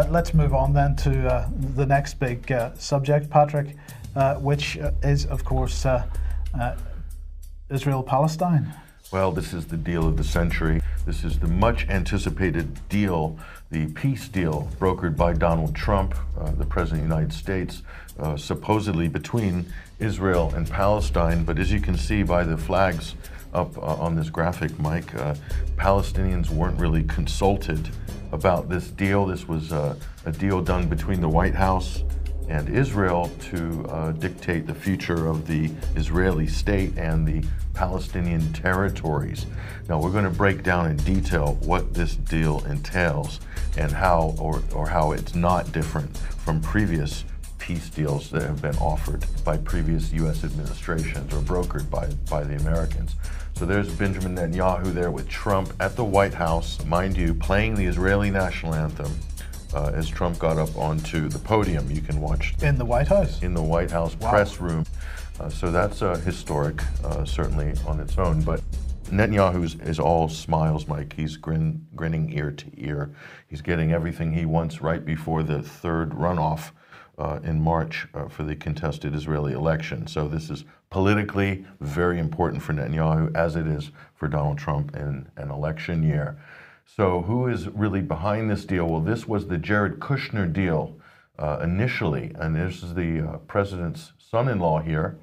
Uh, let's move on then to uh, the next big uh, subject, Patrick, uh, which uh, is, of course, Israel Palestine. Well, this is the deal of the century. This is the much anticipated deal, the peace deal brokered by Donald Trump, the President of the United States, supposedly between Israel and Palestine. But as you can see by the flags up on this graphic, Mike. Palestinians weren't really consulted about this deal. This was uh, a deal done between the White House and Israel to uh, dictate the future of the Israeli state and the Palestinian territories. Now we're going to break down in detail what this deal entails and how or, or how it's not different from previous peace deals that have been offered by previous U.S. administrations or brokered by, by the Americans. So there's Benjamin Netanyahu there with Trump at the White House, mind you, playing the Israeli national anthem. Uh, as Trump got up onto the podium, you can watch in the White House. In the White House wow. press room, uh, so that's uh, historic, uh, certainly on its own. But Netanyahu is, all smiles, Mike. He's grin, grinning ear to ear. He's getting everything he wants right before the third runoff in March uh, for the contested Israeli election. So this is politically very important for Netanyahu, as it is for Donald Trump in an election year. So who is really behind this deal? Well, this was the Jared Kushner deal uh, initially, and this is the uh, president's son-in-law here.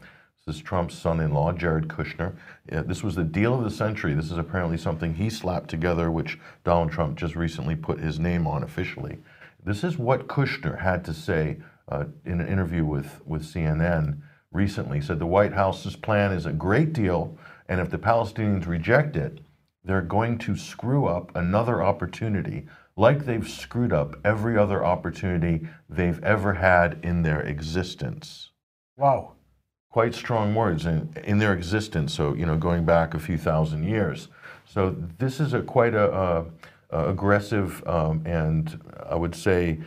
This is Trump's son-in-law, Jared Kushner. this was the deal of the century. This is apparently something he slapped together, which Donald Trump just recently put his name on officially. This is what Kushner had to say uh, in an interview with, with CNN recently, said the White House's plan is a great deal, and if the Palestinians reject it, they're going to screw up another opportunity like they've screwed up every other opportunity they've ever had in their existence. Wow. Quite strong words in, in their existence, so, you know, going back a few thousand years. So this is a quite a, a, a aggressive um, and I would say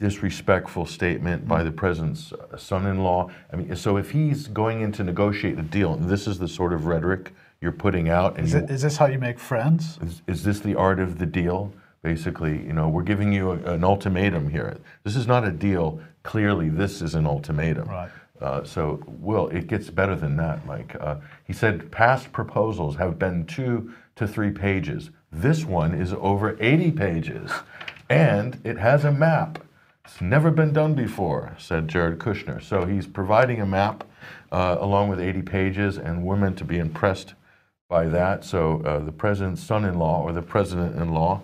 disrespectful statement by the president's son-in-law. I mean, so if he's going in to negotiate a deal, and this is the sort of rhetoric you're putting out, and is, it, is this how you make friends? Is, is, this the art of the deal? Basically, you know, we're giving you a, an ultimatum here. This is not a deal. Clearly, this is an ultimatum. Right. Uh, so, Will, it gets better than that, Mike. Uh, he said past proposals have been two to three pages. This one is over 80 pages, and it has a map. It's never been done before, said Jared Kushner. So he's providing a map uh, along with 80 pages, and we're meant to be impressed by that. So uh, the president's son-in-law, or the president-in-law,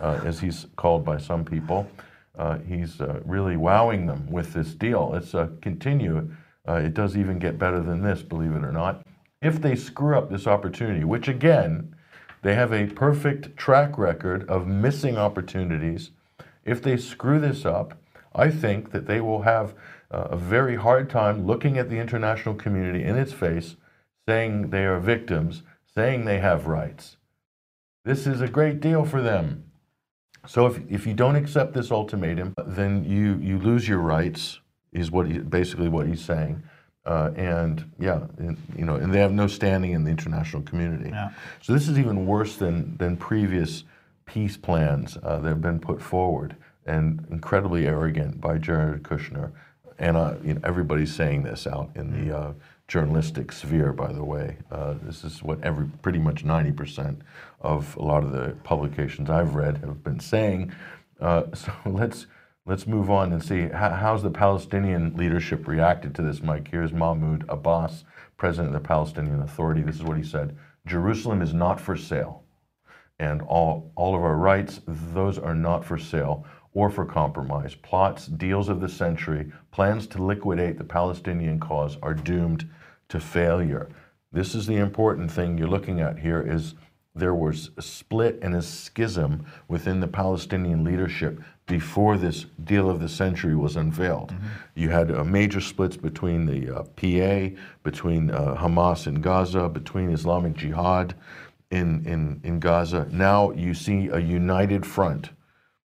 uh, as he's called by some people, uh, he's uh, really wowing them with this deal. Let's uh, continue. it does even get better than this, believe it or not. If they screw up this opportunity, which again, they have a perfect track record of missing opportunities. If they screw this up, I think that they will have a very hard time looking at the international community in its face, saying they are victims, saying they have rights. This is a great deal for them. So if, if you don't accept this ultimatum, then you, you lose your rights, is what he, basically what he's saying. Uh, and yeah, and, you know, and they have no standing in the international community. Yeah. So this is even worse than, than previous peace plans uh, that have been put forward and incredibly arrogant by Jared Kushner. And uh, you know, everybody's saying this out in the uh, journalistic sphere, by the way. Uh, this is what every pretty much 90% of a lot of the publications I've read have been saying. Uh, so let's let's move on and see how, how's the Palestinian leadership reacted to this. Mike, here's Mahmoud Abbas, president of the Palestinian Authority. This is what he said: Jerusalem is not for sale, and all all of our rights those are not for sale or for compromise. Plots, deals of the century, plans to liquidate the Palestinian cause are doomed to failure. This is the important thing you're looking at here is there was a split and a schism within the Palestinian leadership before this deal of the century was unveiled. Mm -hmm. You had uh, major splits between the uh, PA, between uh, Hamas in Gaza, between Islamic Jihad in, in, in Gaza. Now you see a united front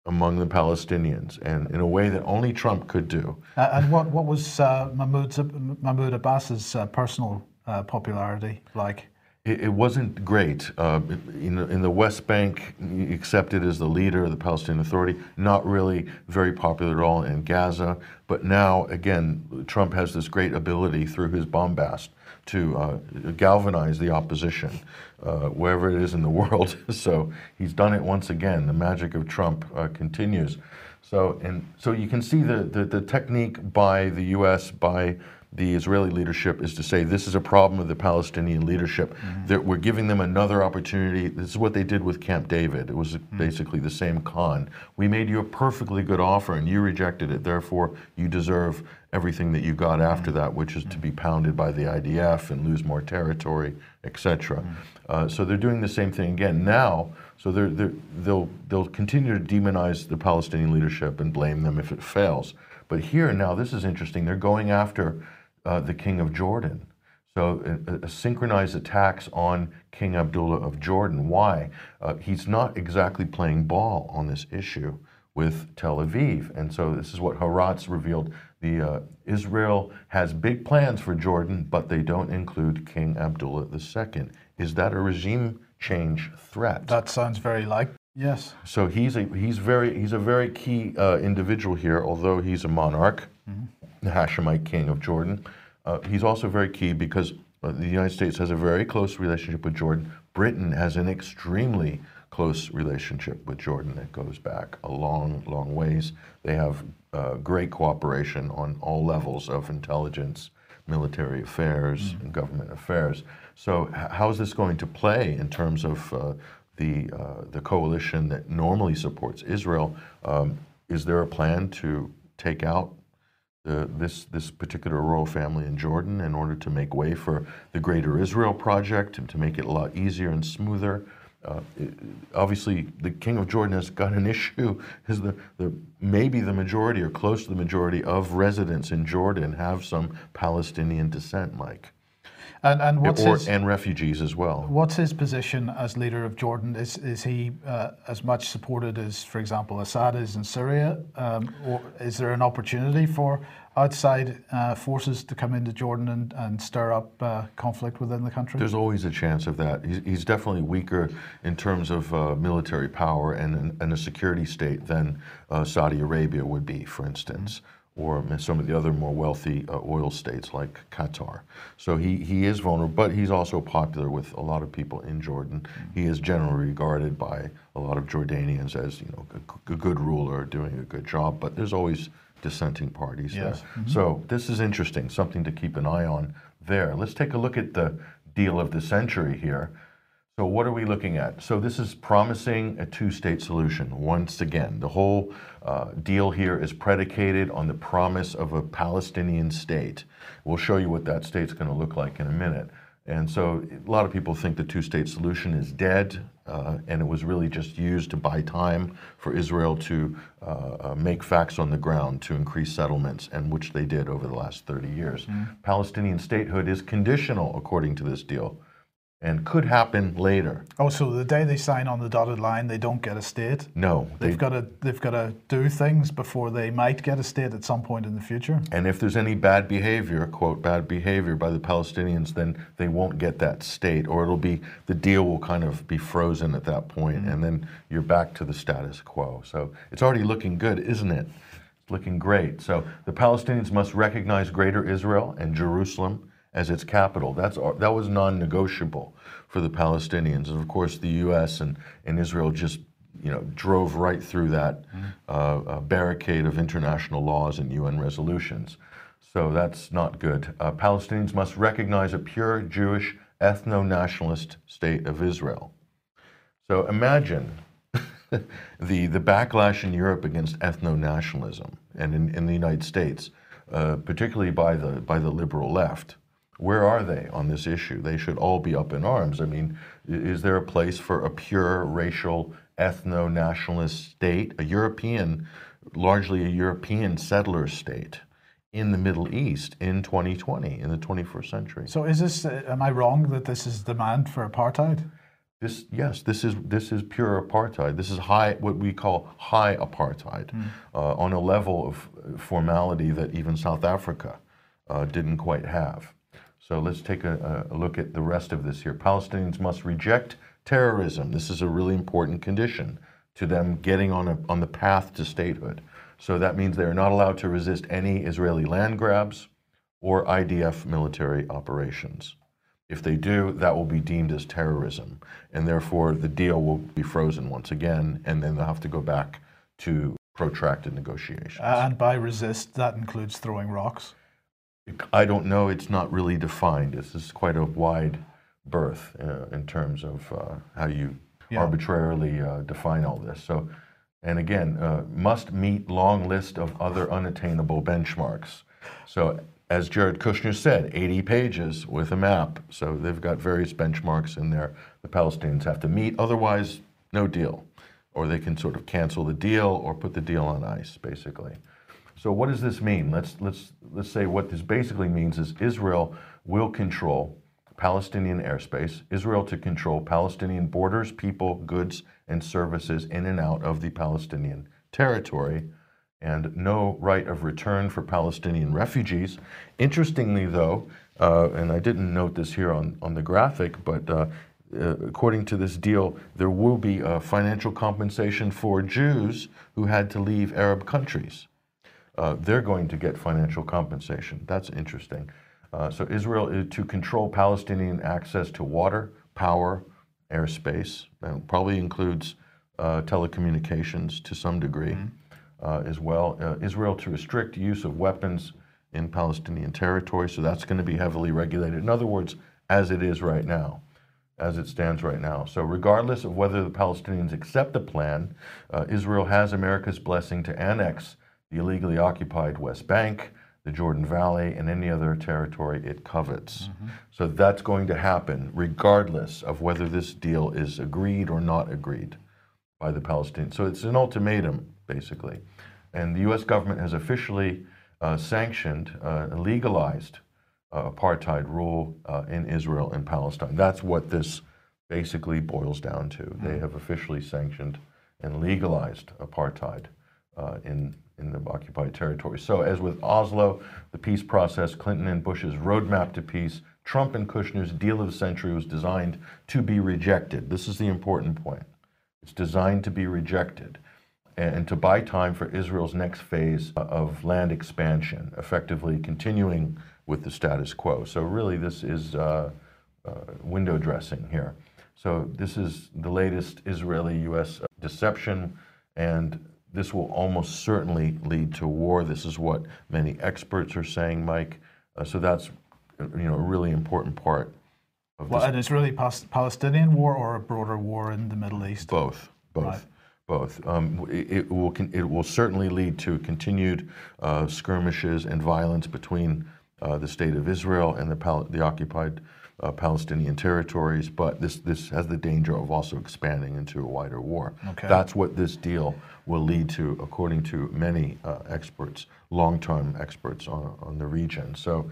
among the Palestinians, and in a way that only Trump could do. Uh, and what, what was uh, Mahmoud, Mahmoud Abbas's uh, personal uh, popularity like? It, it wasn't great. Uh, in, in the West Bank, accepted as the leader of the Palestinian Authority, not really very popular at all in Gaza. But now, again, Trump has this great ability through his bombast to uh, galvanize the opposition uh, wherever it is in the world. so he's done it once again. The magic of Trump uh, continues. So, and so you can see the, the, the technique by the U.S., by the Israeli leadership is to say this is a problem of the Palestinian leadership. Mm-hmm. That we're giving them another opportunity. This is what they did with Camp David. It was mm-hmm. basically the same con. We made you a perfectly good offer and you rejected it. Therefore, you deserve everything that you got after mm-hmm. that, which is to be pounded by the IDF and lose more territory, etc. Uh, so they're doing the same thing again now. So they're, they're, they'll they'll continue to demonize the Palestinian leadership and blame them if it fails. But here now, this is interesting. They're going after uh, the king of Jordan. So uh, synchronized attacks on King Abdullah of Jordan. Why? Uh, he's not exactly playing ball on this issue with Tel Aviv. And so this is what Haaretz revealed. The uh, Israel has big plans for Jordan, but they don't include King Abdullah II. Is that a regime change threat? That sounds very like yes. So he's a he's very he's a very key uh, individual here, although he's a monarch. Mm-hmm the Hashemite king of Jordan. Uh, he's also very key because uh, the United States has a very close relationship with Jordan. Britain has an extremely close relationship with Jordan that goes back a long, long ways. They have uh, great cooperation on all levels of intelligence, military affairs, mm. and government affairs. So, h- how is this going to play in terms of uh, the uh, the coalition that normally supports Israel? Um, is there a plan to take out the, this, this particular royal family in Jordan in order to make way for the Greater Israel Project and to make it a lot easier and smoother. Uh, obviously, the king of Jordan has got an issue. Is the, the maybe the majority or close to the majority of residents in Jordan have some Palestinian descent, Mike. And, and what's or, his, and refugees as well. What's his position as leader of Jordan? Is is he uh, as much supported as, for example, Assad is in Syria, um, or is there an opportunity for outside uh, forces to come into Jordan and, and stir up uh, conflict within the country? There's always a chance of that. He's, he's definitely weaker in terms of uh, military power and, and a security state than uh, Saudi Arabia would be, for instance. Mm-hmm or some of the other more wealthy uh, oil states like Qatar. So he, he is vulnerable, but he's also popular with a lot of people in Jordan. He is generally regarded by a lot of Jordanians as you know a, a good ruler doing a good job, but there's always dissenting parties yes. there. Mm-hmm. So this is interesting, something to keep an eye on there. Let's take a look at the deal of the century here. So what are we looking at? So this is promising a two-state solution. Once again, the whole uh, deal here is predicated on the promise of a Palestinian state. We'll show you what that state's going to look like in a minute. And so a lot of people think the two-state solution is dead, uh, and it was really just used to buy time for Israel to uh, uh make facts on the ground to increase settlements, and which they did over the last 30 years. Mm-hmm. Palestinian statehood is conditional according to this deal and could happen later. Oh, so the day they sign on the dotted line, they don't get a state. No, they've they, got to they've got to do things before they might get a state at some point in the future. And if there's any bad behavior, quote bad behavior by the Palestinians, then they won't get that state, or it'll be the deal will kind of be frozen at that point, mm-hmm. and then you're back to the status quo. So it's already looking good, isn't it? It's looking great. So the Palestinians must recognize Greater Israel and Jerusalem as its capital. That's that was non-negotiable for the Palestinians, and of course the U.S. and, and Israel just you know drove right through that mm-hmm. uh, barricade of international laws and UN resolutions. So that's not good. Uh, Palestinians must recognize a pure Jewish ethno-nationalist state of Israel. So imagine the the backlash in Europe against ethno-nationalism and in, in the United States, uh, particularly by the by the liberal left. Where are they on this issue? They should all be up in arms. I mean, is there a place for a pure racial, ethno nationalist state, a European, largely a European settler state? in the Middle East in 2020, in the 21st century. So, is this? Uh, am I wrong that this is demand for apartheid? This, yes, this is this is pure apartheid. This is high, what we call high apartheid, mm. uh, on a level of formality that even South Africa uh, didn't quite have. So let's take a, a look at the rest of this here. Palestinians must reject terrorism. This is a really important condition to them getting on, a, on the path to statehood. So that means they're not allowed to resist any Israeli land grabs or IDF military operations. If they do, that will be deemed as terrorism, and therefore the deal will be frozen once again, and then they'll have to go back to protracted negotiations. And by resist, that includes throwing rocks? I don't know. It's not really defined. This is quite a wide berth uh, in terms of uh, how you yeah. arbitrarily uh, define all this. So, and again, uh, must meet long list of other unattainable benchmarks. So as Jared Kushner said, 80 pages with a map. So they've got various benchmarks in there the Palestinians have to meet. Otherwise, no deal. Or they can sort of cancel the deal or put the deal on ice, basically. So what does this mean? Let's, let's, let's say what this basically means is Israel will control Palestinian airspace, Israel to control Palestinian borders, people, goods, and services in and out of the Palestinian territory and no right of return for Palestinian refugees. Interestingly, though, uh, and I didn't note this here on, on the graphic, but uh, uh, according to this deal, there will be a financial compensation for Jews who had to leave Arab countries. Uh, they're going to get financial compensation. That's interesting. Uh, so Israel is to control Palestinian access to water, power, airspace, and probably includes uh, telecommunications to some degree. Mm -hmm uh, as well. Uh, Israel to restrict use of weapons in Palestinian territory, so that's going to be heavily regulated. In other words, as it is right now, as it stands right now. So, regardless of whether the Palestinians accept the plan, uh, Israel has America's blessing to annex the illegally occupied West Bank, the Jordan Valley, and any other territory it covets. Mm-hmm. So, that's going to happen regardless of whether this deal is agreed or not agreed by the Palestinians. So, it's an ultimatum basically. And the U.S. government has officially uh, sanctioned, uh, legalized uh, apartheid rule uh, in Israel and Palestine. That's what this basically boils down to. Mm-hmm. They have officially sanctioned and legalized apartheid uh, in in the occupied territory. So, as with Oslo, the peace process, Clinton and Bush's roadmap to peace, Trump and Kushner's deal of the century was designed to be rejected. This is the important point. It's designed to be rejected and to buy time for Israel's next phase of land expansion, effectively continuing with the status quo. So, really, this is uh, uh, window dressing here. So, this is the latest Israeli US deception, and this will almost certainly lead to war. This is what many experts are saying, Mike. Uh, so, that's you know, a really important part of well, an Israeli Palestinian war or a broader war in the Middle East? Both. Both. Right both. Um, it, it, will it will certainly lead to continued uh, skirmishes and violence between uh, the state of Israel and the Pal- the occupied uh, Palestinian territories, but this this has the danger of also expanding into a wider war. Okay. That's what this deal will lead to, according to many uh, experts, long-term experts on, on the region. So.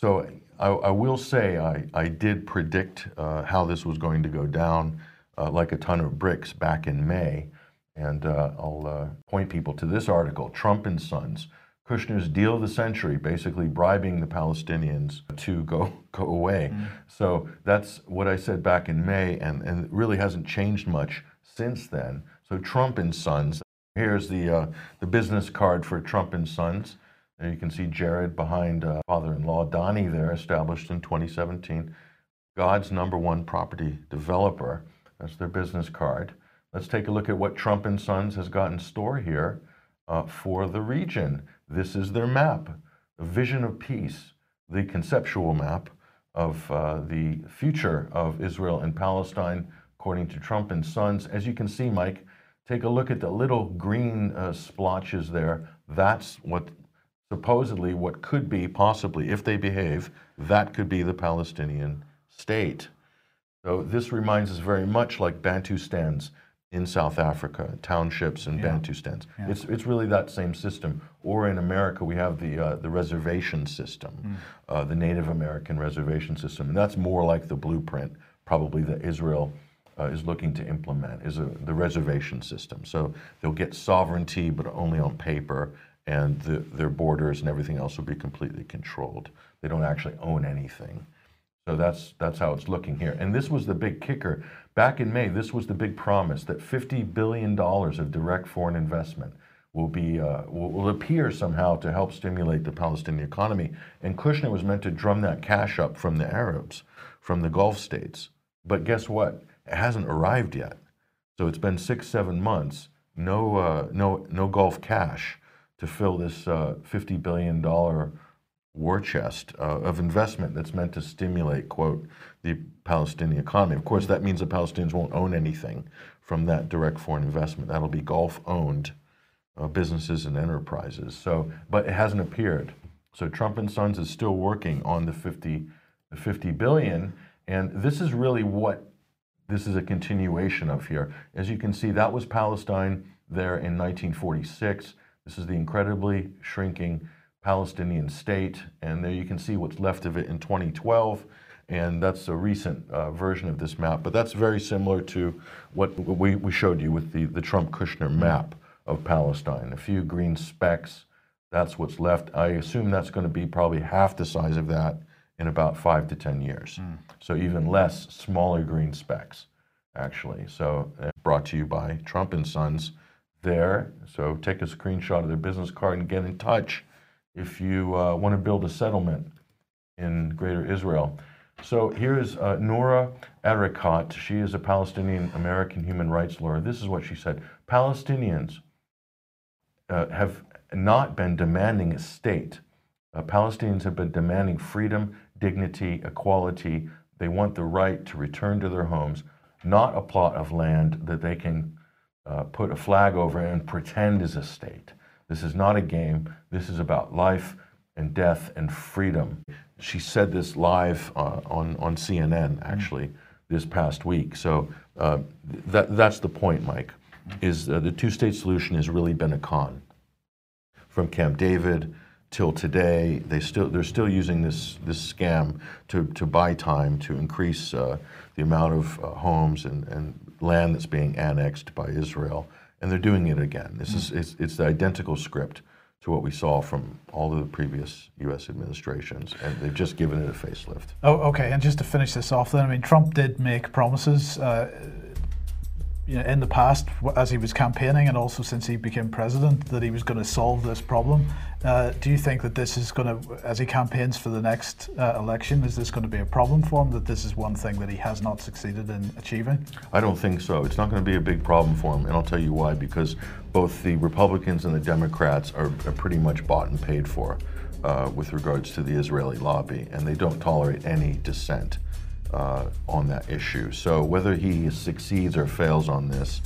So I, I will say I, I did predict uh, how this was going to go down uh, like a ton of bricks back in May. And uh, I'll uh, point people to this article Trump and Sons. Kushner's deal of the century, basically bribing the Palestinians to go, go away. Mm. So that's what I said back in May, and, and it really hasn't changed much since then. So Trump and Sons, here's the, uh, the business card for Trump and Sons. There you can see Jared behind uh, father-in-law Donnie there, established in 2017. God's number one property developer. That's their business card. Let's take a look at what Trump and Sons has got in store here uh, for the region. This is their map, a vision of peace, the conceptual map of uh, the future of Israel and Palestine, according to Trump and Sons. As you can see, Mike, take a look at the little green uh, splotches there. That's what supposedly what could be possibly, if they behave, that could be the Palestinian state. So this reminds us very much like Bantustan's in South Africa, townships and yeah. Bantustans. Yeah. It's, it's really that same system. Or in America, we have the, uh, the reservation system, mm. uh, the Native American reservation system. And that's more like the blueprint, probably, that Israel uh, is looking to implement, is a, the reservation system. So they'll get sovereignty, but only on paper, and the, their borders and everything else will be completely controlled. They don't actually own anything. So that's that's how it's looking here. And this was the big kicker. Back in May, this was the big promise that 50 billion dollars of direct foreign investment will be uh, will, will, appear somehow to help stimulate the Palestinian economy. And Kushner was meant to drum that cash up from the Arabs, from the Gulf states. But guess what? It hasn't arrived yet. So it's been six, seven months. No, uh, no, no Gulf cash to fill this uh, 50 billion dollar war chest uh, of investment that's meant to stimulate, quote, the Palestinian economy. Of course, that means the Palestinians won't own anything from that direct foreign investment. That'll be Gulf owned uh, businesses and enterprises. So, but it hasn't appeared. So Trump and Sons is still working on the 50, the 50 billion, and this is really what this is a continuation of here. As you can see, that was Palestine there in 1946. This is the incredibly shrinking Palestinian state, and there you can see what's left of it in 2012, and that's a recent uh, version of this map, but that's very similar to what we, we showed you with the, the Trump-Kushner map of Palestine. A few green specks, that's what's left. I assume that's going to be probably half the size of that in about five to 10 years. Mm. So even less smaller green specks, actually. So uh, brought to you by Trump and Sons there. So take a screenshot of their business card and get in touch if you uh, want to build a settlement in Greater Israel. So here is uh, Noura Erakat. She is a Palestinian American human rights lawyer. This is what she said Palestinians uh, have not been demanding a state. Uh, Palestinians have been demanding freedom, dignity, equality. They want the right to return to their homes, not a plot of land that they can uh, put a flag over and pretend is a state. This is not a game. This is about life and death and freedom. She said this live uh, on, on CNN, actually, this past week. So uh, that, that's the point, Mike, is uh, the two-state solution has really been a con. From Camp David till today, they still, they're still using this, this scam to, to buy time, to increase uh, the amount of uh, homes and, and land that's being annexed by Israel and they're doing it again. This is it's, it's the identical script to what we saw from all of the previous U.S. administrations, and they've just given it a facelift. Oh, okay. And just to finish this off, then, I mean, Trump did make promises. Uh, you know, in the past, as he was campaigning, and also since he became president, that he was going to solve this problem. Uh, do you think that this is going to, as he campaigns for the next uh, election, is this going to be a problem for him? That this is one thing that he has not succeeded in achieving? I don't think so. It's not going to be a big problem for him, and I'll tell you why. Because both the Republicans and the Democrats are, are pretty much bought and paid for uh, with regards to the Israeli lobby, and they don't tolerate any dissent uh, on that issue. So whether he succeeds or fails on this,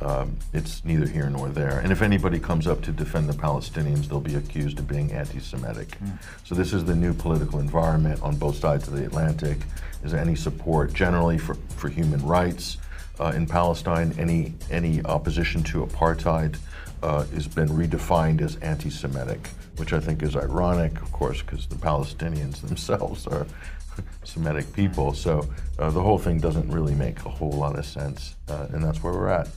um, it's neither here nor there. And if anybody comes up to defend the Palestinians, they'll be accused of being anti-Semitic. Mm. So this is the new political environment on both sides of the Atlantic. Is there any support generally for, for human rights uh, in Palestine? Any any opposition to apartheid uh, has been redefined as anti-Semitic, which I think is ironic, of course, because the Palestinians themselves are Semitic people. So uh, the whole thing doesn't really make a whole lot of sense, uh, and that's where we're at.